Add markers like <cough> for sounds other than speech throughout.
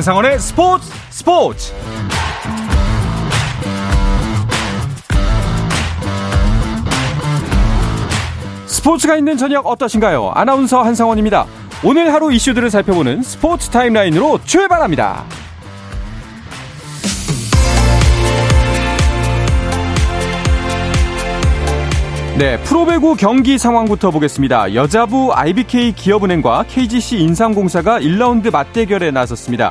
한상원의 스포츠 스포츠 스포츠가 있는 저녁 어떠신가요? 아나운서 한상원입니다. 오늘 하루 이슈들을 살펴보는 스포츠 타임라인으로 출발합니다. 네, 프로배구 경기 상황부터 보겠습니다. 여자부 IBK 기업은행과 KGC 인삼공사가 1라운드 맞대결에 나섰습니다.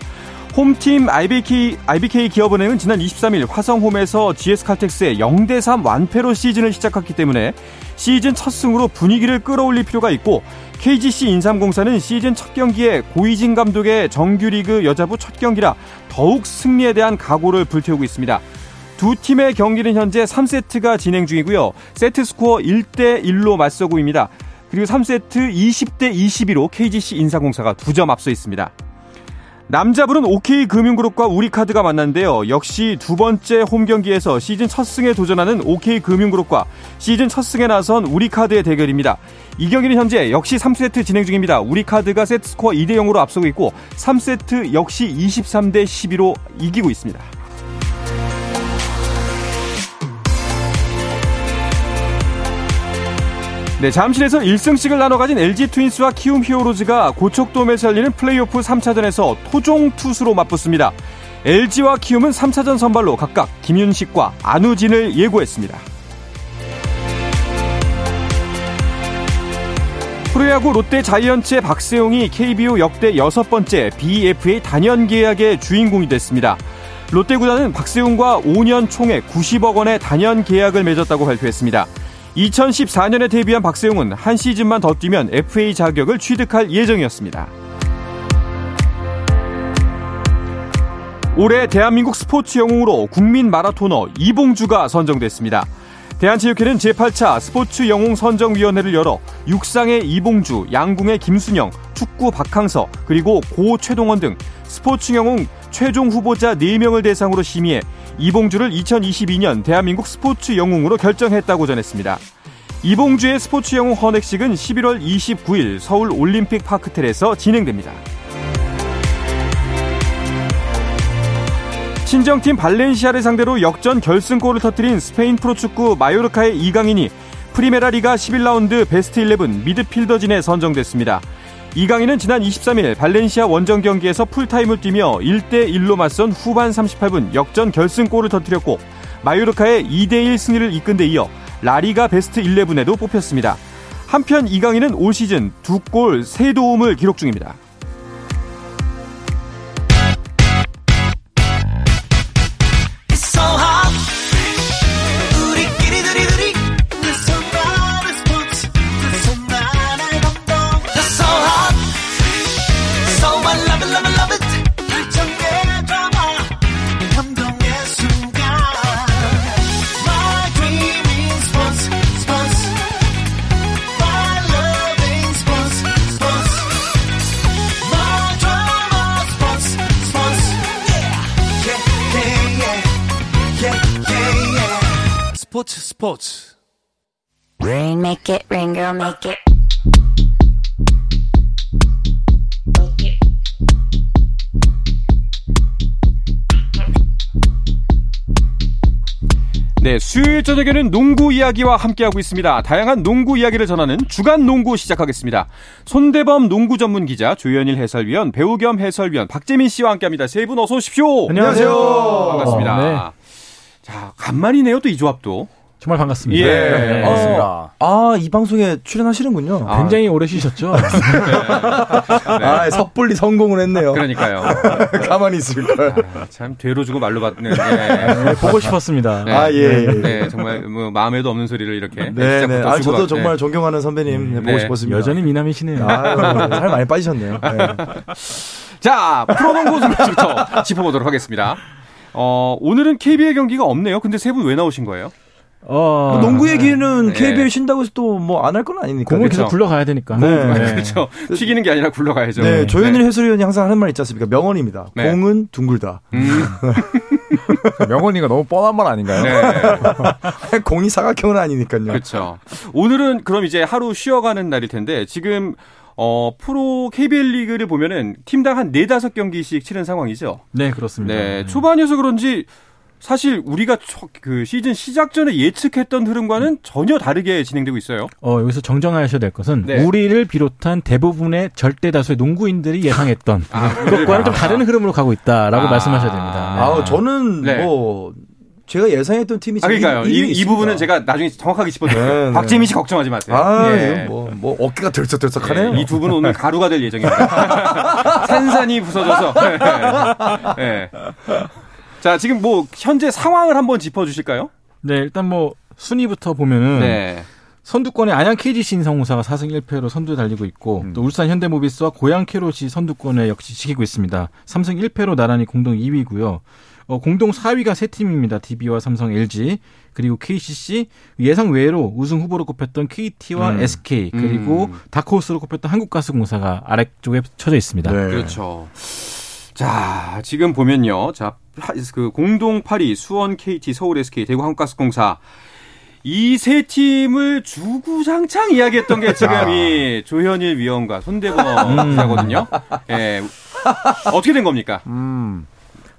홈팀 IBK, IBK 기업은행은 지난 23일 화성홈에서 GS칼텍스의 0대3 완패로 시즌을 시작했기 때문에 시즌 첫 승으로 분위기를 끌어올릴 필요가 있고 KGC 인삼공사는 시즌 첫 경기에 고이진 감독의 정규리그 여자부 첫 경기라 더욱 승리에 대한 각오를 불태우고 있습니다. 두 팀의 경기는 현재 3세트가 진행 중이고요. 세트 스코어 1대 1로 맞서고 있습니다. 그리고 3세트 20대 22로 KGC 인사공사가 두 점 앞서 있습니다. 남자부는 OK금융그룹과 우리카드가 만났는데요. 역시 두 번째 홈 경기에서 시즌 첫 승에 도전하는 OK금융그룹과 시즌 첫 승에 나선 우리카드의 대결입니다. 이 경기는 현재 역시 3세트 진행 중입니다. 우리카드가 세트 스코어 2대 0으로 앞서고 있고 3세트 역시 23대 12로 이기고 있습니다. 네, 잠실에서 1승씩을 나눠 가진 LG 트윈스와 키움 히어로즈가 고척돔에서 열리는 플레이오프 3차전에서 토종 투수로 맞붙습니다. LG와 키움은 3차전 선발로 각각 김윤식과 안우진을 예고했습니다. 프로야구 롯데 자이언츠의 박세용이 KBO 역대 여섯 번째 BFA 단연 계약의 주인공이 됐습니다. 롯데 구단은 박세용과 5년 총액 90억 원의 단연 계약을 맺었다고 발표했습니다. 2014년에 데뷔한 박세용은 한 시즌만 더 뛰면 FA 자격을 취득할 예정이었습니다. 올해 대한민국 스포츠 영웅으로 국민 마라토너 이봉주가 선정됐습니다. 대한체육회는 제8차 스포츠 영웅 선정위원회를 열어 육상의 이봉주, 양궁의 김순영, 축구 박항서, 그리고 고 최동원 등 스포츠 영웅 최종 후보자 4명을 대상으로 심의해 이봉주를 2022년 대한민국 스포츠 영웅으로 결정했다고 전했습니다. 이봉주의 스포츠 영웅 헌액식은 11월 29일 서울 올림픽 파크텔에서 진행됩니다. 친정팀 발렌시아를 상대로 역전 결승골을 터뜨린 스페인 프로축구 마요르카의 이강인이 프리메라 리가 11라운드 베스트 11 미드필더진에 선정됐습니다. 이강인은 지난 23일 발렌시아 원정 경기에서 풀타임을 뛰며 1대1로 맞선 후반 38분 역전 결승골을 터뜨렸고 마요르카의 2대1 승리를 이끈 데 이어 라리가 베스트 11에도 뽑혔습니다. 한편 이강인은 올 시즌 두 골, 세 도움을 기록 중입니다. 스포츠 Rain make it rain girl make it 네, 수요일 저녁에는 농구 이야기와 함께하고 있습니다. 다양한 농구 이야기를 전하는 주간 농구 시작하겠습니다. 손대범 농구 전문 기자, 조현일 해설위원, 배우 겸 해설위원 박재민 씨와 함께합니다. 세 분 어서 오십시오. 안녕하세요. 반갑습니다. 네. 자, 간만이네요, 또 이 조합도. 정말 반갑습니다. 예. 네, 반갑습니다. 아, 이 방송에 출연하시는군요. 아. 굉장히 오래 쉬셨죠? <laughs> 아, 섣불리 성공을 했네요. 그러니까요. <laughs> 가만히 있을 걸. 아, 참 되로 주고 말로 받는. 예. 네, 보고 싶었습니다. 네. 아, 예, 예. 네, 정말 뭐 마음에도 없는 소리를 이렇게. 네, 네. 아, 주고 저도 받- 정말 네. 존경하는 선배님 네, 보고 네. 싶었습니다. 여전히 미남이시네요. 아유, 살 많이 빠지셨네요. 네. <laughs> 자, 프로농구 소식부터 짚어보도록 하겠습니다. 어, 오늘은 KBL 경기가 없네요. 근데 세 분 왜 나오신 거예요? 어, 뭐 농구 얘기는 네. KBL 쉰다고 해서 또 뭐 안 할 건 아니니까. 공을 그렇죠. 계속 굴러가야 되니까. 네. 그렇죠. 튀기는 게 아니라 굴러가야죠. 네, 조현일 해설위원이 항상 하는 말 있지 않습니까? 명언입니다. 네. 공은 둥글다. 음, <laughs> 명언이가 너무 뻔한 말 아닌가요? 네. <laughs> 공이 사각형은 아니니까요. 그렇죠. 오늘은 그럼 이제 하루 쉬어가는 날일 텐데 지금 어, 프로 KBL 리그를 보면은 팀당 한 4, 5경기씩 치른 상황이죠. 네, 그렇습니다. 네. 초반이어서 그런지 사실 우리가 초- 그 시즌 시작 전에 예측했던 흐름과는 전혀 다르게 진행되고 있어요. 어, 여기서 정정하셔야 될 것은 네. 우리를 비롯한 대부분의 절대 다수의 농구인들이 예상했던 아, 그것과는 좀 다른 흐름으로 가고 있다라고 아. 말씀하셔야 됩니다. 네. 아, 저는 네. 뭐 제가 예상했던 팀이 아, 지금 그러니까요. 이- 이. 부분은 제가 나중에 정확하게 짚어드릴게요. 네, 네. 박재민 씨 걱정하지 마세요. 아, 예. 뭐, 뭐 어깨가 들썩들썩하네요. 이두 분은 오늘 가루가 될 예정입니다. <laughs> 산산이 부서져서. <laughs> 네. 자, 지금 뭐 현재 상황을 한번 짚어 주실까요? 네, 일단 뭐 순위부터 보면은 네. 선두권에 안양 KGC 인성공사가 4승 1패로 선두에 달리고 있고 음. 또 울산 현대모비스와 고양 캐롯이 선두권에 역시 지키고 있습니다. 3승 1패로 나란히 공동 2위고요. 어, 공동 4위가 세 팀입니다. DB와 삼성, LG 그리고 KCC 예상 외로 우승 후보로 꼽혔던 KT와 음. SK 그리고 음. 다크호스로 꼽혔던 한국가스공사가 아래쪽에 쳐져 있습니다. 네. 그렇죠. 자, 지금 보면요. 자, 하- 그 공동 8위 수원 KT, 서울 SK, 대구 한국가스공사 이 세 팀을 주구장창 이야기했던 게 지금 이 조현일 위원과 손대범 기자거든요. 예. 어떻게 된 겁니까? 음.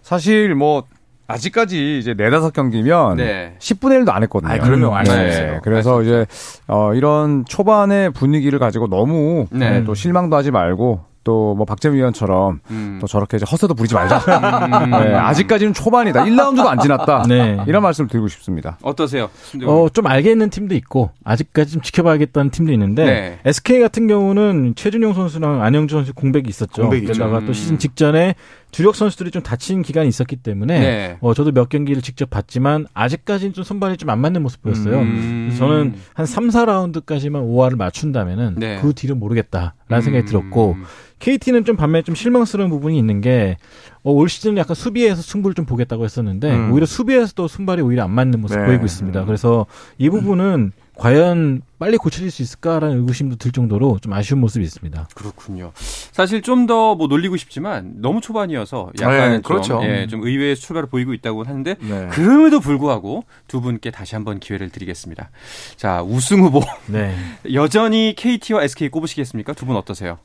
사실 뭐 아직까지 이제 네다섯 경기면 네. 10분의 1도 안 했거든요. 아이, 그럼요. 알수 네. 있어요. 그래서 이제 어 이런 초반의 분위기를 가지고 너무 네. 네, 또 실망도 하지 말고 또 뭐 박재민 위원처럼 음. 또 저렇게 이제 헛새도 부리지 말자. <laughs> 음. 네, 아직까지는 초반이다. 1라운드도 안 지났다. 네. 이런 말씀을 드리고 싶습니다. 어떠세요? 어, 좀 알겠는 팀도 있고, 아직까지 좀 지켜봐야겠다는 팀도 있는데, 네. SK 같은 경우는 최준용 선수랑 안영주 선수 공백이 있었죠. 공백이 있죠. 게다가 음. 또 시즌 직전에 주력 선수들이 좀 다친 기간이 있었기 때문에, 네. 어, 저도 몇 경기를 직접 봤지만, 아직까지는 좀 선발이 좀 안 맞는 모습 보였어요. 음. 저는 한 3, 4라운드까지만 5화를 맞춘다면은, 네. 그 뒤를 모르겠다라는 생각이 음. 들었고, KT는 좀 반면에 좀 실망스러운 부분이 있는 게, 어, 올 시즌은 약간 수비에서 승부를 좀 보겠다고 했었는데, 음. 오히려 수비에서도 순발이 오히려 안 맞는 모습 네. 보이고 있습니다. 그래서 이 부분은 과연 빨리 고쳐질 수 있을까라는 의구심도 들 정도로 좀 아쉬운 모습이 있습니다. 그렇군요. 사실 좀 더 뭐 놀리고 싶지만 너무 초반이어서 약간 네, 좀, 그렇죠. 예, 좀 의외의 출발을 보이고 있다고 하는데 네. 그럼에도 불구하고 두 분께 다시 한번 기회를 드리겠습니다. 자, 우승 후보 <laughs> 네. 여전히 KT와 SK 꼽으시겠습니까? 두 분 어떠세요?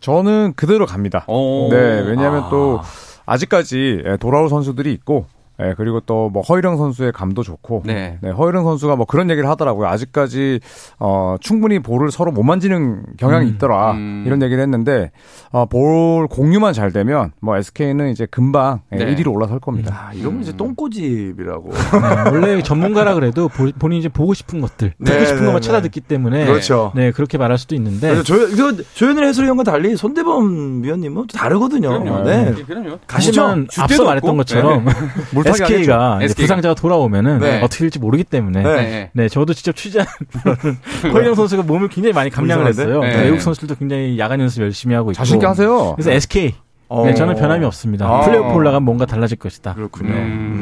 저는 그대로 갑니다. 오. 네, 왜냐하면 아. 또 아직까지 예, 돌아올 선수들이 있고, 예, 그리고 또 뭐 허일영 선수의 감도 좋고, 네. 네, 허일영 선수가 뭐 그런 얘기를 하더라고요. 아직까지 어 충분히 볼을 서로 못 만지는 경향이 음, 있더라. 음. 이런 얘기를 했는데 어, 볼 공유만 잘 되면 뭐 SK는 이제 금방 예, 네. 1위로 올라설 겁니다. 아, 이러면 이제 똥꼬집이라고. 네, 원래 전문가라 그래도 보- 본인이 이제 보고 싶은 것들, 듣고 네, 싶은 네, 것만 네. 찾아 듣기 때문에 그렇죠. 네, 그렇게 말할 수도 있는데 조, 그 조현일 해설위원과 달리 손대범 위원님은 또 다르거든요. 그럼요. 네. 그럼요. 줄 앞서 말했던. 것처럼 <laughs> SK가 SK. 부상자가 돌아오면은 네. 어떻게 될지 모르기 때문에 네. 네. 네, 저도 직접 취재하는 허일영 <laughs> <laughs> 선수가 몸을 굉장히 많이 감량을? 했어요. 네. 외국 선수들도 굉장히 야간 연습 열심히 하고 있고. 자신 있게 하세요. 그래서 SK 어. 네, 저는 변함이 없습니다. 아. 플레이오프 올라가면 뭔가 달라질 것이다. 그렇군요. 음.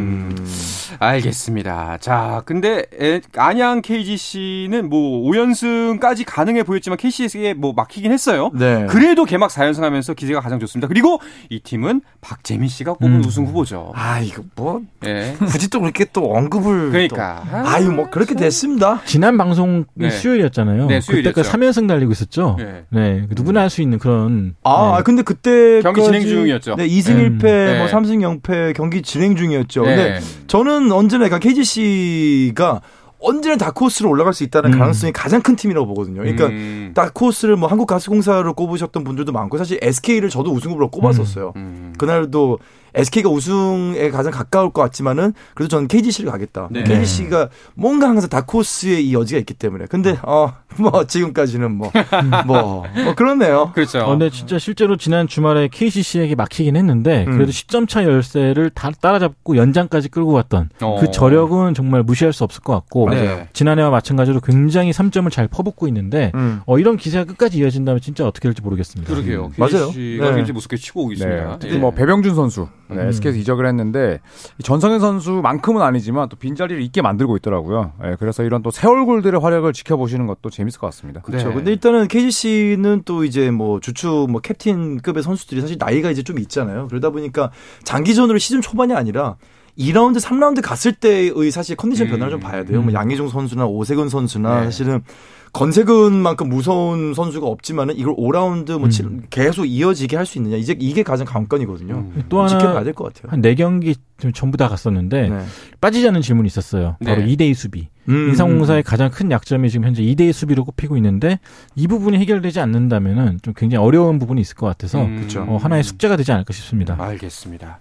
알겠습니다. 자, 근데 에, 안양 KGC는 뭐 5연승까지 가능해 보였지만 KCS에 뭐 막히긴 했어요. 네. 그래도 개막 4연승 하면서 기세가 가장 좋습니다. 그리고 이 팀은 박재민 씨가 꼽은 음. 우승 후보죠. 아, 이거 뭐 예. <laughs> 굳이 또 그렇게 또 언급을 그러니까. 또. 아유, 뭐 그렇게 됐습니다. 지난 방송이 네. 수요일이었잖아요. 네, 수요일이었죠. 그때까지 3연승 달리고 있었죠. 네. 네. 누구나 할 수 있는 그런 아, 네. 근데 그때 경기 진행 중이었죠. 네, 2승 음. 1패, 네. 뭐 3승 0패 경기 진행 중이었죠. 네. 근데 저는 언제나 약간 KGC가 언제나 다크호스로 올라갈 수 있다는 음. 가능성이 가장 큰 팀이라고 보거든요. 그러니까 음. 다크호스를 뭐 한국가스공사로 꼽으셨던 분들도 많고 사실 SK를 저도 우승 후보로 꼽았었어요. 음. 그날도 SK가 우승에 가장 가까울 것 같지만은 그래도 저는 KGC를 가겠다. 네. KGC가 뭔가 항상 다크호스의 이 여지가 있기 때문에. 근데 어 <laughs> 뭐 지금까지는 뭐뭐 뭐 그렇네요. 그렇죠. 어, 근데 진짜 실제로 지난 주말에 KCC에게 막히긴 했는데 음. 그래도 10점 차 열세를 다 따라잡고 연장까지 끌고 갔던 어. 그 저력은 정말 무시할 수 없을 것 같고 네. 지난해와 마찬가지로 굉장히 3점을 잘 퍼붓고 있는데 음. 어, 이런 기세가 끝까지 이어진다면 진짜 어떻게 될지 모르겠습니다. 그러게요. 맞아요. KGC가 네. 굉장히 무섭게 치고 오고 있습니다. 네, 특히 예. 뭐 배병준 선수 네, 음. SK에서 이적을 했는데 이 전성현 선수만큼은 아니지만 또 빈자리를 있게 만들고 있더라고요. 네, 그래서 이런 또 새 얼굴들의 활약을 지켜보시는 것도 재밌을 것 같습니다. 그렇죠. 네. 근데 일단은 KGC는 또 이제 뭐 주축 뭐 캡틴급의 선수들이 사실 나이가 이제 좀 있잖아요. 그러다 보니까 장기전으로 시즌 초반이 아니라 2라운드, 3라운드 갔을 때의 사실 컨디션 음. 변화를 좀 봐야 돼요. 뭐 음. 양희종 선수나 오세근 선수나 네. 사실은 건세근만큼 무서운 선수가 없지만은 이걸 5라운드 뭐 칠- 음. 계속 이어지게 할 수 있느냐 이제 이게 가장 관건이거든요. 음. 또 하나 지켜봐야 될 것 같아요. 한 4경기 전부 다 갔었는데 네. 빠지지 않은 질문이 있었어요. 바로 네. 2대2 수비. 음. 인상공사의 가장 큰 약점이 지금 현재 2대2 수비로 꼽히고 있는데 이 부분이 해결되지 않는다면은 좀 굉장히 어려운 부분이 있을 것 같아서 음. 어, 하나의 숙제가 되지 않을까 싶습니다. 알겠습니다.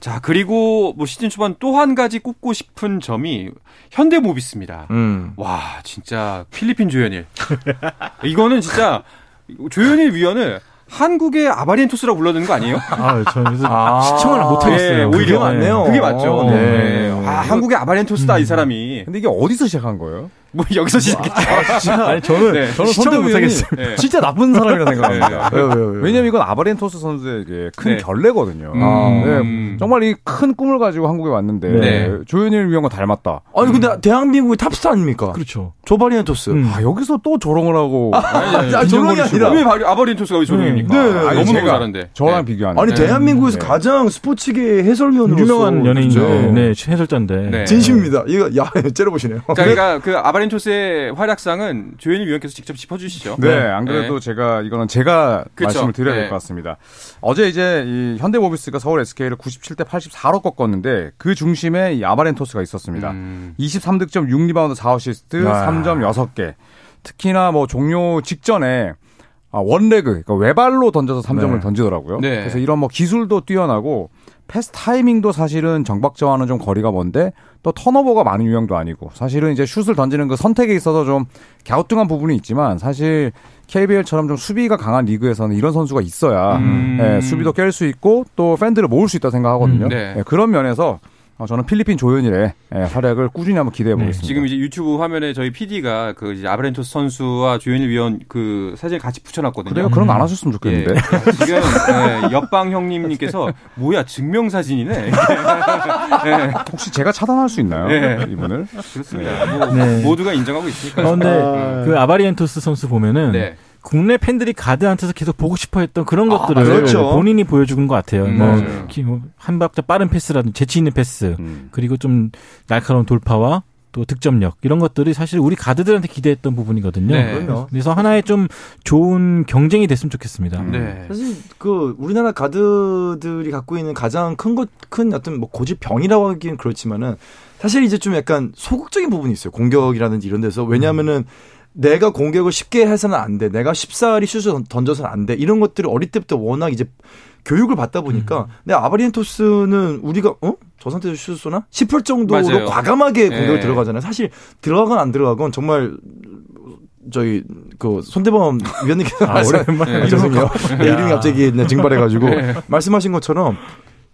자, 그리고 뭐 시즌 초반 또 한 가지 꼽고 싶은 점이 현대모비스입니다. 음. 와, 진짜 필리핀 조현일. <laughs> 이거는 진짜 조현일 위원을 한국의 아바리엔토스라고 불러야 되는 거 아니에요? <laughs> 아, 저 그래서 아. 시청을 못 하겠어요. 네, 오히려 그게 맞네요. 그게 맞죠. 네. 네. 아, 한국의 아바리엔토스다 이 음. 사람이. 근데 이게 어디서 시작한 거예요? 뭐 여기서 시작했죠. 아니 저는 네. 저는 시청을 못 선대위원이 하겠어요. 네. 진짜 나쁜 사람이라 생각합니다. 왜요, 왜요? 왜냐면 이건 아바렌토스 선수에게 큰 네. 결례거든요. 아. 네, 음. 정말 이 큰 꿈을 가지고 한국에 왔는데 네. 조현일 위원과 닮았다. 아니 근데 대한민국의 탑스타 아닙니까? 그렇죠. 조바리엔토스. 음. 아, 여기서 또 조롱을 하고 아니, 아, 조롱이 아니라 왜왜 조롱입니까? 네. 아, 아니, 너무 너무 잘하는데. 저랑 네. 비교하는. 아니 네. 대한민국에서 네. 가장 스포츠계 해설위원으로서 유명한 연예인인데 그렇죠. 네, 해설자인데. 네. 진심입니다. 이거 야 <laughs> 째려보시네요. 자, 그러니까 그 아바리엔토스의 활약상은 조현일 위원께서 직접 짚어주시죠. 네, 안 그래도 제가 이거는 제가 그쵸. 말씀을 드려야 네. 될것 같습니다. 어제 이제 이 현대모비스가 서울 SK를 97대 84로 꺾었는데 그 중심에 이 아바리엔토스가 있었습니다. 음. 23득점 6리바운드 4어시스트 아. 3점 6개. 특히나 뭐 종료 직전에 아, 원레그, 그러니까 외발로 던져서 3점을 네. 던지더라고요. 네. 그래서 이런 뭐 기술도 뛰어나고 패스 타이밍도 사실은 정박자와는 좀 거리가 먼데 또 턴오버가 많은 유형도 아니고 사실은 이제 슛을 던지는 그 선택에 있어서 좀 갸우뚱한 부분이 있지만 사실 KBL처럼 좀 수비가 강한 리그에서는 이런 선수가 있어야 음. 예, 수비도 깰 수 있고 또 팬들을 모을 수 있다 생각하거든요. 음, 네. 예, 그런 면에서 어, 저는 필리핀 조현일의 예, 활약을 꾸준히 한번 기대해 보겠습니다. 네, 지금 이제 유튜브 화면에 저희 PD가 그 이제 아바렌토스 선수와 조현일 위원 그 사진을 같이 붙여놨거든요. 그래요? 그런 거 안 하셨으면 예. 좋겠는데. 지금 예, 옆방 형님님께서 <laughs> 뭐야 증명 사진이네. <laughs> 예, 혹시 제가 차단할 수 있나요? 네. 이분을? 그렇습니다. 뭐 네. 모두가 인정하고 있으니까. 어, 근데 아. 그 아바리엔토스 선수 보면은 네. 국내 팬들이 가드한테서 계속 보고 싶어했던 그런 것들을 그렇죠. 본인이 보여준 것 같아요. 음, 뭐, 맞아요. 기- 뭐한 박자 빠른 패스라든지 재치 있는 패스, 음. 그리고 좀 날카로운 돌파와 또 득점력 이런 것들이 사실 우리 가드들한테 기대했던 부분이거든요. 네. 그래서 하나의 좀 좋은 경쟁이 됐으면 좋겠습니다. 음. 네. 사실 그 우리나라 가드들이 갖고 있는 가장 큰 것 큰 어떤 뭐 고집병이라고 하기는 그렇지만은 사실 이제 좀 약간 소극적인 부분이 있어요. 공격이라든지 이런 데서 왜냐하면은 내가 공격을 쉽게 해서는 안 돼. 내가 쉽사리 슛을 던- 던져서는 안 돼. 이런 것들을 어릴 때부터 워낙 이제 교육을 받다 보니까 근데 아바리엔토스는 우리가 어? 저 상태에서 슛을 쏘나? 싶을 정도로 맞아요. 과감하게 공격을 네. 들어가잖아요. 사실 들어가건 안 들어가건 정말 저희 그 손대범 위원님께서 아, 오랜만에 네. 네, 이름이 갑자기 네, 증발해가지고 <laughs> 말씀하신 것처럼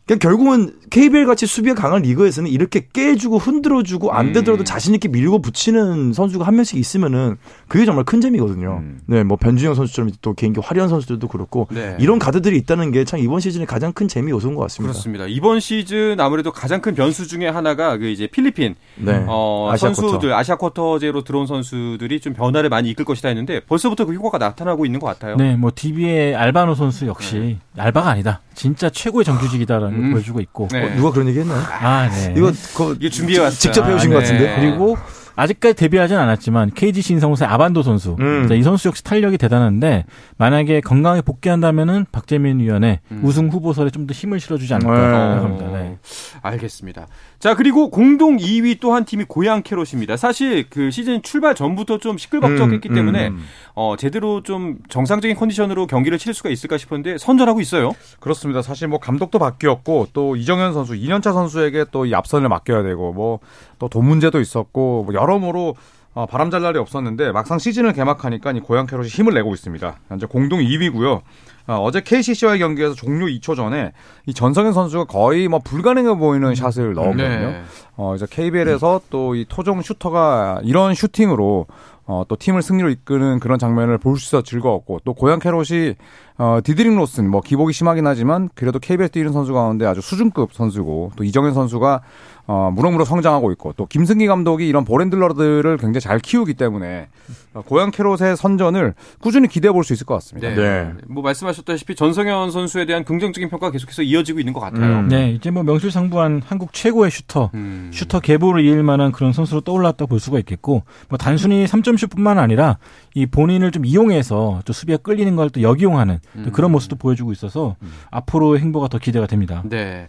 그냥 결국은 KBL 같이 수비가 강한 리그에서는 이렇게 깨주고 흔들어주고 안 음. 되더라도 자신 있게 밀고 붙이는 선수가 한 명씩 있으면은 그게 정말 큰 재미거든요. 음. 네, 뭐 변준영 선수처럼 또 개인기 화려한 선수들도 그렇고 네. 이런 가드들이 있다는 게 참 이번 시즌의 가장 큰 재미 요소인 것 같습니다. 그렇습니다. 이번 시즌 아무래도 가장 큰 변수 중에 하나가 그 이제 필리핀 네. 어, 아시아 선수들 쿼터. 아시아 쿼터제로 들어온 선수들이 좀 변화를 많이 이끌 것이다 했는데 벌써부터 그 효과가 나타나고 있는 것 같아요. 네, 뭐 DB의 알바노 선수 역시 알바가 아니다. 진짜 최고의 정규직이다라는 걸 음. 보여주고 있고. 네. 어, 누가 그런 얘기 했나요? 아, 네. 이거 그 이게 준비해 왔어요. 직접 해오신 아, 것 같은데. 네. 그리고 아직까지 데뷔하진 않았지만 KGC 인상공사의 아반도 선수. 음. 자, 이 선수 역시 탄력이 대단한데 만약에 건강하게 복귀한다면은 박재민 위원의 음. 우승 후보설에 좀 더 힘을 실어주지 않을까 네. 생각합니다. 네. 알겠습니다. 자 그리고 공동 2위 또 한 팀이 고양 캐롯입니다. 사실 그 시즌 출발 전부터 좀 시끌벅적했기 음, 때문에 음. 어, 제대로 좀 정상적인 컨디션으로 경기를 칠 수가 있을까 싶었는데 선전하고 있어요. 그렇습니다. 사실 뭐 감독도 바뀌었고 또 이정현 선수, 2년차 선수에게 또 이 앞선을 맡겨야 되고 뭐 또 돈 문제도 있었고 뭐 여러모로 어, 바람 잘 날이 없었는데 막상 시즌을 개막하니까 이 고양 캐롯이 힘을 내고 있습니다. 현재 공동 2위고요. 어제 KCC와의 경기에서 종료 2초 전에 이 전성현 선수가 거의 뭐 불가능해 보이는 샷을 넣었거든요. 네. 어, 이제 KBL에서 또 이 토종 슈터가 이런 슈팅으로 어, 또 팀을 승리로 이끄는 그런 장면을 볼 수 있어 즐거웠고 또 고양 캐롯이 어, 디드릭 로슨 뭐 기복이 심하긴 하지만 그래도 KBL 뛰는 선수 가운데 아주 수준급 선수고 또 이정현 선수가 어, 무럭무럭 성장하고 있고 또 김승기 감독이 이런 볼핸들러들을 굉장히 잘 키우기 때문에 어, 고양 캐롯의 선전을 꾸준히 기대해 볼 수 있을 것 같습니다. 네. 네. 뭐 말씀하셨다시피 전성현 선수에 대한 긍정적인 평가가 계속해서 이어지고 있는 것 같아요. 음. 네, 이제 뭐 명실상부한 한국 최고의 슈터, 음. 슈터 계보를 이을 만한 그런 선수로 떠올랐다 볼 수가 있겠고, 뭐 단순히 3점슛뿐만 아니라 이 본인을 좀 이용해서 또 수비가 끌리는 걸 또 역이용하는 또 그런 모습도 보여주고 있어서 앞으로의 행보가 더 기대가 됩니다. 네.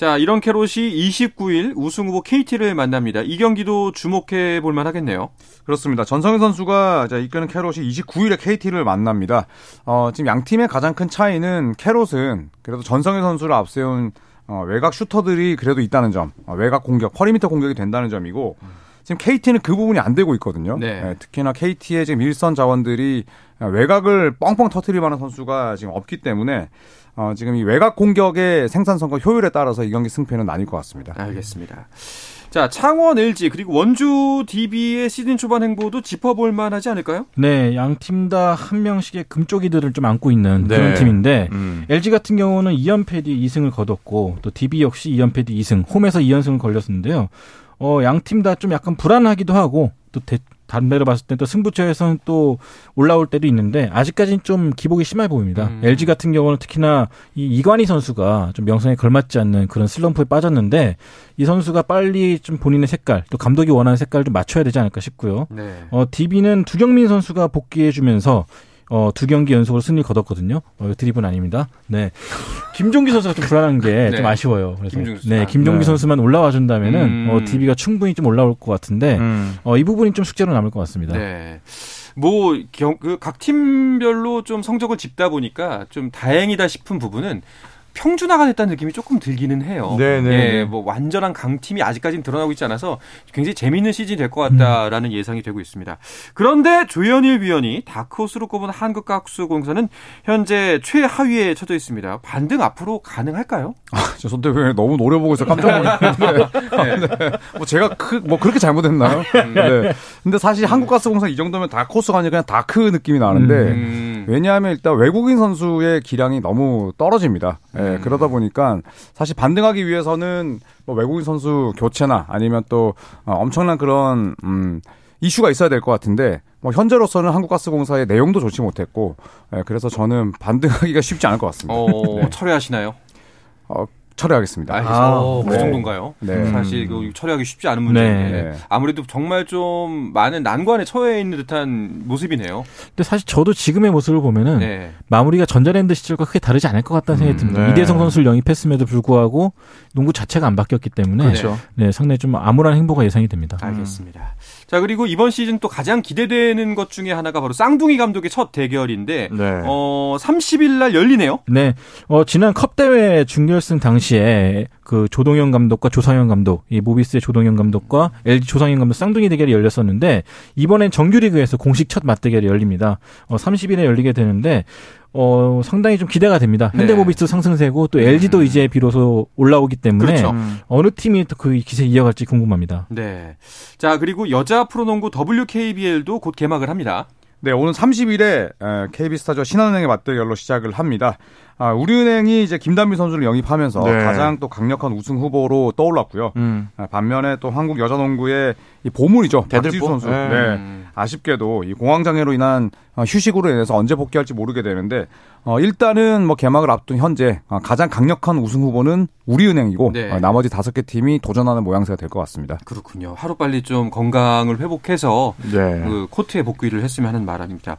자, 이런 캐롯이 29일 우승 후보 KT를 만납니다. 이 경기도 주목해 볼 만 하겠네요. 그렇습니다. 전성현 선수가 이제 이끄는 캐롯이 29일에 KT를 만납니다. 어, 지금 양 팀의 가장 큰 차이는 캐롯은 그래도 전성현 선수를 앞세운 어, 외곽 슈터들이 그래도 있다는 점, 어, 외곽 공격, perimeter 공격이 된다는 점이고 지금 KT는 그 부분이 안 되고 있거든요. 네. 예, 특히나 KT의 지금 일선 자원들이 외곽을 뻥뻥 터트릴 만한 선수가 지금 없기 때문에 어, 지금 이 외곽 공격의 생산성과 효율에 따라서 이 경기 승패는 나뉠 것 같습니다. 알겠습니다. 자, 창원 LG 그리고 원주 DB의 시즌 초반 행보도 짚어볼 만하지 않을까요? 네, 양 팀 다 한 명씩의 금쪽이들을 좀 안고 있는 네. 그런 팀인데 음. LG 같은 경우는 2연패 뒤 2승을 거뒀고 또 DB 역시 2연패 뒤 2승, 홈에서 2연승을 걸렸는데요. 어, 양 팀 다 좀 약간 불안하기도 하고 또 대, 담배로 봤을 때 또 승부처에서는 또 올라올 때도 있는데 아직까지는 좀 기복이 심해 보입니다. 음. LG 같은 경우는 특히나 이 이관희 선수가 좀 명성에 걸맞지 않는 그런 슬럼프에 빠졌는데 이 선수가 빨리 좀 본인의 색깔 또 감독이 원하는 색깔을 좀 맞춰야 되지 않을까 싶고요. 네. 어, DB는 두경민 선수가 복귀해 주면서 어, 두 경기 연속으로 승리 거뒀거든요. 어, 드립은 아닙니다. 네. 김종기 선수가 좀 불안한 게 <laughs> 좀 네. 아쉬워요. 그래서 김종기 선수. 네, 김종기 네. 선수만 올라와 준다면은 음. 어, DB가 충분히 좀 올라올 것 같은데 음. 어, 이 부분이 좀 숙제로 남을 것 같습니다. 네. 뭐, 경, 그, 각 팀별로 좀 성적을 짚다 보니까 좀 다행이다 싶은 부분은 평준화가 됐다는 느낌이 조금 들기는 해요. 네, 네, 예, 네. 뭐 완전한 강팀이 아직까지는 드러나고 있지 않아서 굉장히 재미있는 시즌이 될 것 같다라는 예상이 되고 있습니다. 그런데 조현일 위원이 다크호스로 꼽은 한국가수공사는 현재 최하위에 처져 있습니다. 반등 앞으로 가능할까요? 저 손대표 님 너무 노려보고 있어 깜짝 놀랐는데. <laughs> 네. 뭐 제가 크, 뭐 그렇게 잘못했나요? 네. 근데 사실 한국가스공사 이 정도면 다크호스가 아니라 그냥 다크 느낌이 나는데 음. 왜냐하면 일단 외국인 선수의 기량이 너무 떨어집니다. 예, 음. 그러다 보니까 사실 반등하기 위해서는 뭐 외국인 선수 교체나 아니면 또 어, 엄청난 그런 음, 이슈가 있어야 될 것 같은데 뭐 현재로서는 한국가스공사의 내용도 좋지 못했고 예, 그래서 저는 반등하기가 <laughs> 쉽지 않을 것 같습니다. 어, 철회하시나요? 어, 철회하겠습니다. 알겠습니다. 그 네. 정도인가요? 네. 사실 그 처리하기 쉽지 않은 문제인데 네. 아무래도 정말 좀 많은 난관에 처해 있는 듯한 모습이네요. 근데 사실 저도 지금의 모습을 보면은 네. 마무리가 전자랜드 시절과 크게 다르지 않을 것 같다는 생각이 듭니다. 네. 이대성 선수를 영입했음에도 불구하고 농구 자체가 안 바뀌었기 때문에 그렇죠. 네, 상당히 좀 암울한 행보가 예상이 됩니다. 알겠습니다. 자 그리고 이번 시즌 또 가장 기대되는 것 중에 하나가 바로 쌍둥이 감독의 첫 대결인데 네. 어 30일 날 열리네요. 네, 어, 지난 컵 대회 준결승 당시 에 그 조동현 감독과 조상현 감독, 이 모비스의 조동현 감독과 LG 조상현 감독 쌍둥이 대결이 열렸었는데 이번엔 정규리그에서 공식 첫 맞대결이 열립니다. 어, 30일에 열리게 되는데 어, 상당히 좀 기대가 됩니다. 네. 현대모비스 상승세고 또 LG도 이제 비로소 올라오기 때문에 그렇죠. 어느 팀이 또 그 기세 이어갈지 궁금합니다. 네. 자 그리고 여자 프로농구 WKBL도 곧 개막을 합니다. 네, 오늘 30일에 KB스타즈와 신한은행의 맞대결로 시작을 합니다. 아, 우리은행이 이제 김단비 선수를 영입하면서 네. 가장 또 강력한 우승 후보로 떠올랐고요. 음. 아, 반면에 또 한국 여자농구의 이 보물이죠. 박지수 선수. 네. 네. 음. 아쉽게도 이 공황장애로 인한 어, 휴식으로 인해서 언제 복귀할지 모르게 되는데 어, 일단은 뭐 개막을 앞둔 현재 어, 가장 강력한 우승 후보는 우리은행이고 네. 어, 나머지 다섯 개 팀이 도전하는 모양새가 될 것 같습니다. 그렇군요. 하루 빨리 좀 건강을 회복해서 네. 그 코트에 복귀를 했으면 하는 바람입니다.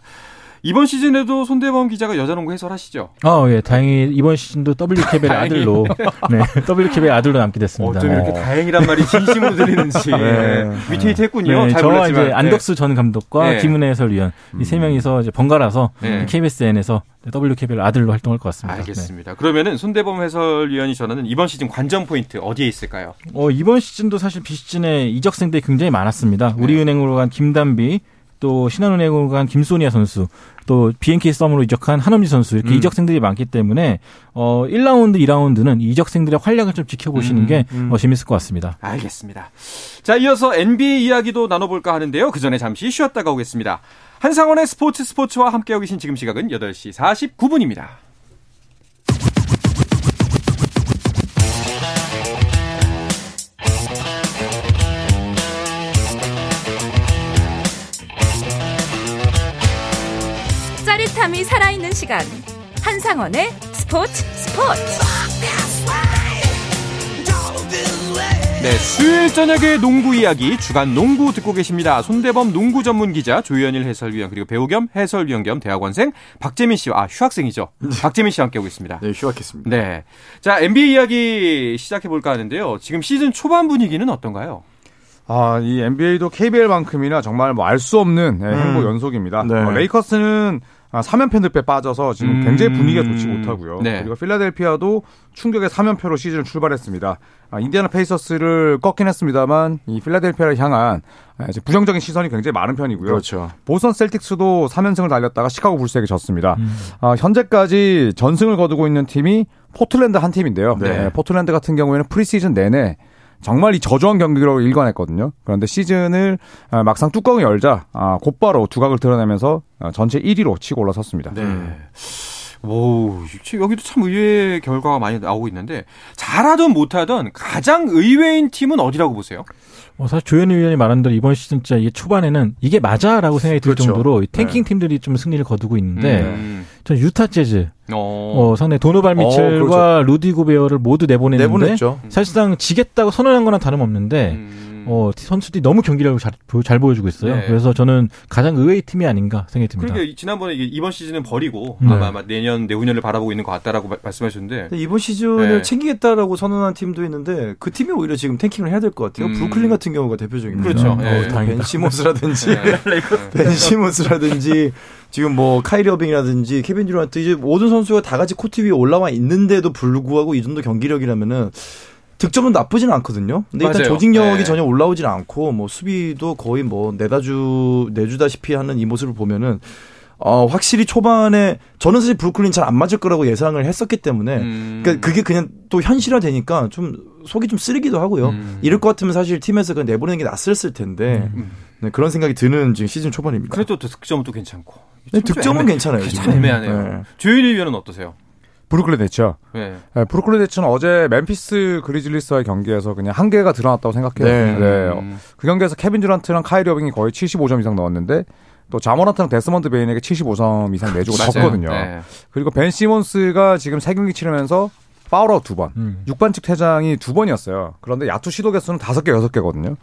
이번 시즌에도 손대범 기자가 여자농구 해설하시죠? 아, 예, 다행히 이번 시즌도 WKB의. <laughs> 아들로, 네, <laughs> WKB의 아들로 남게 됐습니다. 어쩜 이렇게 네. 다행이란 말이 진심으로 들리는지 <laughs> 네. 위태위태했군요. 네, 잘 저와 몰랐지만. 이제 안덕수 전 감독과 네. 김은혜 해설위원 이세 명이서 이제 번갈아서 네. KBSN에서 WKBL 아들로 활동할 것 네. 같습니다. 네. 알겠습니다. 그러면은 손대범 해설위원이 전하는 이번 시즌 관전 포인트 어디에 있을까요? 네. 어, 이번 시즌도 사실 비시즌에 이적생들이 굉장히 많았습니다. 네. 우리은행으로 간 김단비, 또 신한은행으로 간 김소니아 선수, 또 BNK 썸으로 이적한 한엄지 선수 이렇게 음. 이적생들이 많기 때문에 어 1라운드, 2라운드는 이 이적생들의 활약을 좀 지켜보시는 음, 게 어, 재밌을 것 같습니다. 알겠습니다. 자, 이어서 NBA 이야기도 나눠볼까 하는데요. 그 전에 잠시 쉬었다가 오겠습니다. 한상원의 스포츠 스포츠와 함께하고 계신 지금 시각은 8시 49분입니다. 삶이 살아있는 시간 한상원의 스포츠 스포츠 네, 수요일 저녁의 농구 이야기 주간 농구 듣고 계십니다. 손대범 농구 전문 기자 조현일 해설위원 그리고 배우 겸 해설위원 겸 대학원생 박재민 씨와 아 휴학생이죠. 박재민 씨와 함께하고 있습니다. 네, 휴학했습니다. 네, 자 NBA 이야기 시작해 볼까 하는데요. 지금 시즌 초반 분위기는 어떤가요? 아, 이 NBA도 KBL만큼이나 정말 뭐 알 수 없는 네, 행보 연속입니다. 네. 어, 레이커스는 아, 3연패 늪에 빠져서 지금 음. 굉장히 분위기가 좋지 못하고요. 네. 그리고 필라델피아도 충격의 3연패로 시즌을 출발했습니다. 아, 인디아나 페이서스를 꺾긴 했습니다만 이 필라델피아를 향한 아, 부정적인 시선이 굉장히 많은 편이고요. 그렇죠. 보스턴 셀틱스도 3연승을 달렸다가 시카고 불스에게 졌습니다. 음. 아, 현재까지 전승을 거두고 있는 팀이 포틀랜드 한 팀인데요. 네. 네, 포틀랜드 같은 경우에는 프리시즌 내내 정말 이 저조한 경기로 일관했거든요. 그런데 시즌을 아, 막상 뚜껑을 열자 아, 곧바로 두각을 드러내면서 아, 전체 1위로 치고 올라섰습니다. 네. 오, 여기도 참 의외의 결과가 많이 나오고 있는데 잘하든 못하든 가장 의외인 팀은 어디라고 보세요? 어, 사실 조현일 위원이 말한 대로 이번 시즌 진짜 이게 초반에는 이게 맞아라고 생각이 들 그렇죠. 정도로 이 탱킹 팀들이 좀 승리를 거두고 있는데 음. 전 유타 재즈 어. 어, 상대 도노발 어, 미첼과 루디 고베어를 모두 내보냈는데 내보냈죠. 사실상 지겠다고 선언한 거나 다름없는데 음. 어, 선수들이 너무 경기력을 잘, 보- 잘 보여주고 있어요. 네. 그래서 저는 가장 의외의 팀이 아닌가 생각이 듭니다. 그러니까 지난번에 이번 시즌은 버리고 네. 아마 아마 내년 내후년을 바라보고 있는 것 같다라고 마- 말씀하셨는데 이번 시즌을 네. 챙기겠다라고 선언한 팀도 있는데 그 팀이 오히려 지금 tanking을 해야 될 것 같아요. 음. 브루클린 같은 경우가 대표적입니다. 그렇죠. 음, 예. 어, 다행이다. 벤 시몬스라든지 네. <laughs> 벤 시몬스라든지 지금 뭐 카이리 어빙이라든지 케빈 듀란트 이제 모든 선수가 다 같이 코트 위에 올라와 있는데도 불구하고 이 정도 경기력이라면은 득점은 나쁘진 않거든요. 근데 일단 맞아요. 조직력이 네. 전혀 올라오진 않고 뭐 수비도 거의 뭐 내다주 내주다시피 하는 이 모습을 보면은 어 확실히 초반에 저는 사실 브루클린 잘 안 맞을 거라고 예상을 했었기 때문에 음. 그러니까 그게 그냥 또 현실화 되니까 좀 속이 좀 쓰리기도 하고요. 음. 이럴 것 같으면 사실 팀에서 그냥 내보내는 게 낫었을 텐데 음. 네, 그런 생각이 드는 지금 시즌 초반입니다. 그래도 또 득점은 또 괜찮고 네, 득점은 애매- 괜찮아요. 참 지금. 애매하네요. 네. 조현일 위원은 어떠세요? 브루클린 네츠요. 네. 네, 브루클린 네츠는 어제 멤피스 그리즐리스와의 경기에서 그냥 한계가 드러났다고 생각해요. 네. 어, 음. 그 경기에서 케빈 듀란트랑 카이리 어빙이 거의 75점 이상 넣었는데 또 자 모란트랑 데스먼드 베인에게 75점 이상 내주고. 졌거든요. 네. 그리고 벤 시몬스가 지금 세 경기 치르면서 파울아웃 두 번, 음. 6반칙 퇴장이 두 번이었어요. 그런데 야투 시도 개수는 다섯 개, 여섯 개거든요.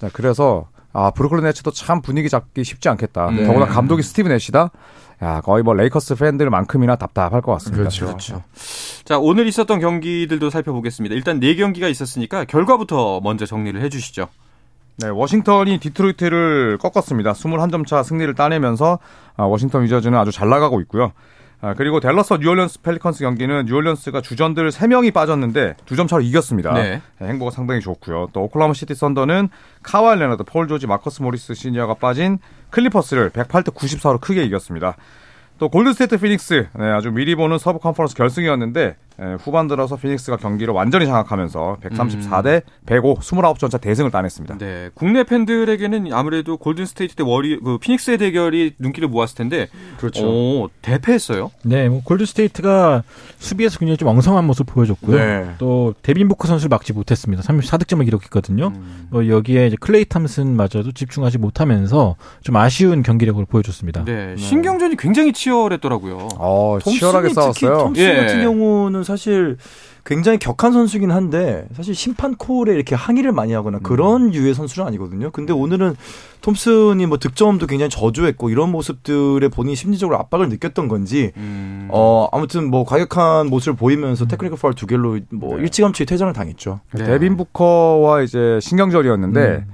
자, 그래서 아 브루클린 네츠도 참 분위기 잡기 쉽지 않겠다. 네. 더구나 감독이 스티브 내시다. 야 거의 뭐 레이커스 팬들만큼이나 답답할 것 같습니다. 그렇죠. 자 오늘 있었던 경기들도 살펴보겠습니다. 일단 네 경기가 있었으니까 결과부터 먼저 정리를 해주시죠. 네, 워싱턴이 디트로이트를 꺾었습니다. 21점 차 승리를 따내면서 아, 워싱턴 위저즈는 아주 잘 나가고 있고요. 아, 그리고 댈러스와 뉴올리언스 펠리컨스 경기는 뉴올리언스가 주전들 3명이 빠졌는데 2점 차로 이겼습니다. 네. 네, 행보가 상당히 좋고요. 또 오클라호마 시티 썬더는 카와이 레너드, 폴 조지, 마커스 모리스 시니어가 빠진 클리퍼스를 108대 94로 크게 이겼습니다. 또 골든스테이트 피닉스 네, 아주 미리 보는 서부 컨퍼런스 결승이었는데 예, 후반 들어서 피닉스가 경기를 완전히 장악하면서 134대 105 29점차 대승을 따냈습니다. 네, 국내 팬들에게는 아무래도 골든 스테이트 대 워리 그 피닉스의 대결이 눈길을 모았을 텐데, 그렇죠. 오, 대패했어요. 네, 뭐 골든스테이트가 수비에서 굉장히 좀 엉성한 모습을 보여줬고요. 네. 또 데빈 부커 선수를 막지 못했습니다. 34득점을 기록했거든요. 음. 어, 여기에 이제 클레이 탐슨마저도 집중하지 못하면서 좀 아쉬운 경기력을 보여줬습니다. 네, 신경전이 굉장히 치열했더라고요. 어, 치열하게 톰슨이 특히 싸웠어요. 톰슨 예. 같은 경우는 사실 굉장히 격한 선수긴 한데 사실 심판 콜에 이렇게 항의를 많이 하거나 그런 유의 선수는 아니거든요. 근데 오늘은 톰슨이 뭐 득점도 굉장히 저조했고 이런 모습들에 본인이 심리적으로 압박을 느꼈던 건지 음. 어 아무튼 뭐 과격한 모습을 보이면서 테크니컬 파울 두 개로 뭐 네. 일찌감치 퇴장을 당했죠. 네. 데빈 부커와 이제 신경전이었는데 음.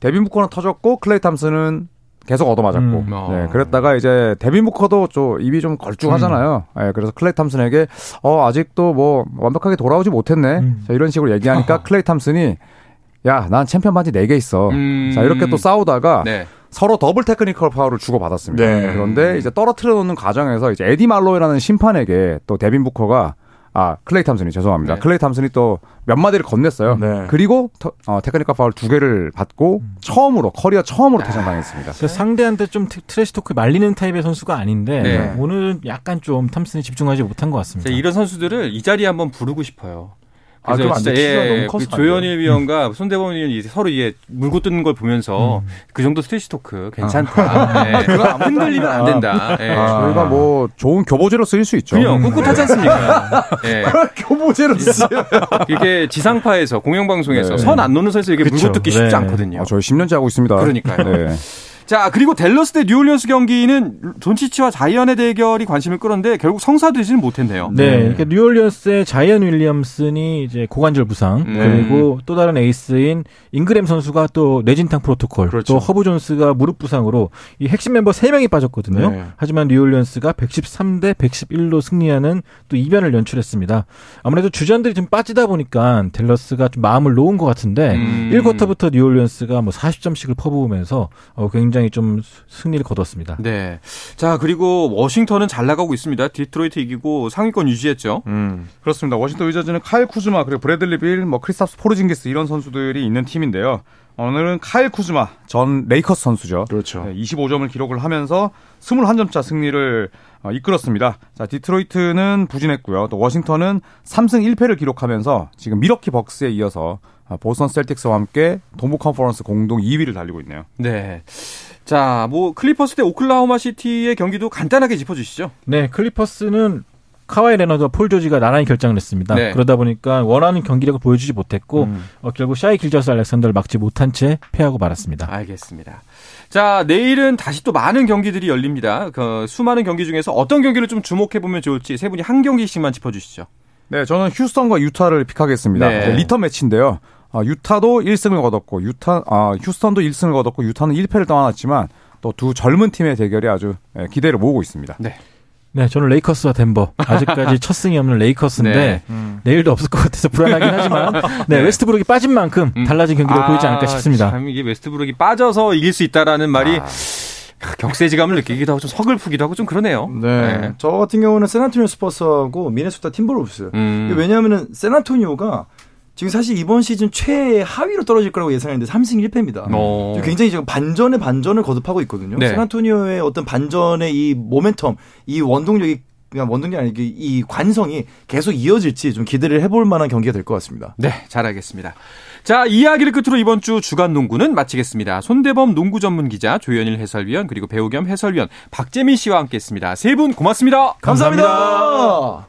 데빈 부커는 터졌고 클레이 탐슨은 계속 얻어맞았고 음. 어. 네, 그랬다가 이제 데빈 부커도 좀 입이 좀 걸쭉하잖아요. 네, 그래서 클레이 탐슨에게 어 아직도 뭐 완벽하게 돌아오지 못했네. 음. 자, 이런 식으로 얘기하니까 <laughs> 클레이 탐슨이 야, 난 챔피언 반지 4개 있어. 음. 자, 이렇게 또 싸우다가 네. 서로 더블 테크니컬 파울을 주고받았습니다. 네. 그런데 이제 떨어뜨려 놓는 과정에서 이제 에디 말로이라는 심판에게 또 데빈 부커가 아 클레이 탐슨이 죄송합니다. 네. 클레이 탐슨이 또 몇 마디를 건넸어요. 네. 그리고 터, 어, 테크니컬 파울 두 개를 받고 처음으로 커리어 처음으로 퇴장당했습니다. 그래서 상대한테 좀 t- trash talk 말리는 타입의 선수가 아닌데 네. 오늘 약간 좀 탐슨이 집중하지 못한 것 같습니다. 자, 이런 선수들을 이 자리에 한번 부르고 싶어요. 아, 그럼 너무 커서 그. 조현일 위원과 손대범 위원이 서로 이게 물고 뜯는 걸 보면서 그 정도 trash talk 괜찮다. 예. 흔들리면 안 된다. 예. 아, 저희가 뭐 좋은 교보재로 쓰일 수 있죠. 그냥 꿋꿋하지 않습니까? <laughs> 예. 교보재로 쓰요. <laughs> 이게 지상파에서 공영방송에서 네. 선 안 넘는 선에서 이게 그쵸. 물고 뜯기 쉽지 네. 않거든요. 아, 저희 10년째 하고 있습니다. 그러니까요. 네. 자, 그리고 댈러스 대 뉴올리언스 경기는 돈치치와 자이언의 대결이 관심을 끌었는데 결국 성사되지는 못했네요. 네, 그러니까 뉴올리언스의 자이언 윌리엄슨이 이제 고관절 부상 네. 그리고 또 다른 에이스인 잉그램 선수가 또 뇌진탕 프로토콜 그렇죠. 또 허브 존스가 무릎 부상으로 이 핵심 멤버 3명이 빠졌거든요. 네. 하지만 뉴올리언스가 113대 111로 승리하는 또 이변을 연출했습니다. 아무래도 주전들이 좀 빠지다 보니까 댈러스가 좀 마음을 놓은 것 같은데 음. 1쿼터부터 뉴올리언스가 뭐 40점씩을 퍼부으면서 어, 굉장히 좀 승리를 거뒀습니다. 네. 자, 그리고 워싱턴은 잘 나가고 있습니다. 디트로이트 이기고 상위권 유지했죠. 음, 그렇습니다. 워싱턴 위저즈는 카일 쿠즈마 그리고 브래들리 빌, 뭐 크리스탑스 포르징기스 이런 선수들이 있는 팀인데요. 오늘은 카일 쿠즈마 전 레이커스 선수죠. 그렇죠. 네, 25점을 기록을 하면서 21점 차 승리를 어, 이끌었습니다. 자, 디트로이트는 부진했고요. 또 워싱턴은 3승 1패를 기록하면서 지금 밀워키 벅스에 이어서 아, 보스턴 셀틱스와 함께 동부 컨퍼런스 공동 2위를 달리고 있네요. 네. 자, 뭐 클리퍼스 대 오클라호마 시티의 경기도 간단하게 짚어 주시죠. 네, 클리퍼스는 카와이 레너드와 폴 조지가 나란히 결장을 했습니다. 네. 그러다 보니까 원하는 경기력을 보여주지 못했고 음. 어, 결국 샤이 길저스 알렉산더를 막지 못한 채 패하고 말았습니다. 알겠습니다. 자, 내일은 다시 또 많은 경기들이 열립니다. 그 수많은 경기 중에서 어떤 경기를 좀 주목해 보면 좋을지 세 분이 한 경기씩만 짚어 주시죠. 네, 저는 휴스턴과 유타를 pick하겠습니다. 네. 네, 리턴 매치인데요. 아, 유타도 1승을 거뒀고 유타 아, 휴스턴도 1승을 거뒀고 유타는 1패를 떠안았지만 또 두 젊은 팀의 대결이 아주 예, 기대를 모으고 있습니다. 네, 저는 레이커스와 덴버. 아직까지 <laughs> 첫 승이 없는 레이커스인데 네. 내일도 없을 것 같아서 불안하긴 하지만 <laughs> 네, 웨스트브룩이 빠진 만큼 음. 달라진 경기를 보이지 않을까 싶습니다. 참 이게 웨스트브룩이 빠져서 이길 수 있다라는 말이 아. 격세지감을 느끼기도 하고 좀 서글프기도 하고 좀 그러네요. 네. 저 같은 경우는 샌안토니오 스퍼스하고 미네소타 팀버울브스. 음. 왜냐하면은 샌안토니오가 지금 사실 이번 시즌 최 하위로 떨어질 거라고 예상했는데 3승 1패입니다. 어. 굉장히 지금 반전의 반전을 거듭하고 있거든요. 네. 샌안토니오의 어떤 반전의 이 모멘텀, 이 원동력이 그냥 원동력이 아니고 이 관성이 계속 이어질지 좀 기대를 해볼 만한 경기가 될 것 같습니다. 네, 잘 알겠습니다. 자, 이야기를 끝으로 이번 주 주간 농구는 마치겠습니다. 손대범 농구 전문 기자, 조현일 해설위원, 그리고 배우 겸 해설위원 박재민 씨와 함께 했습니다. 세 분 고맙습니다. 감사합니다.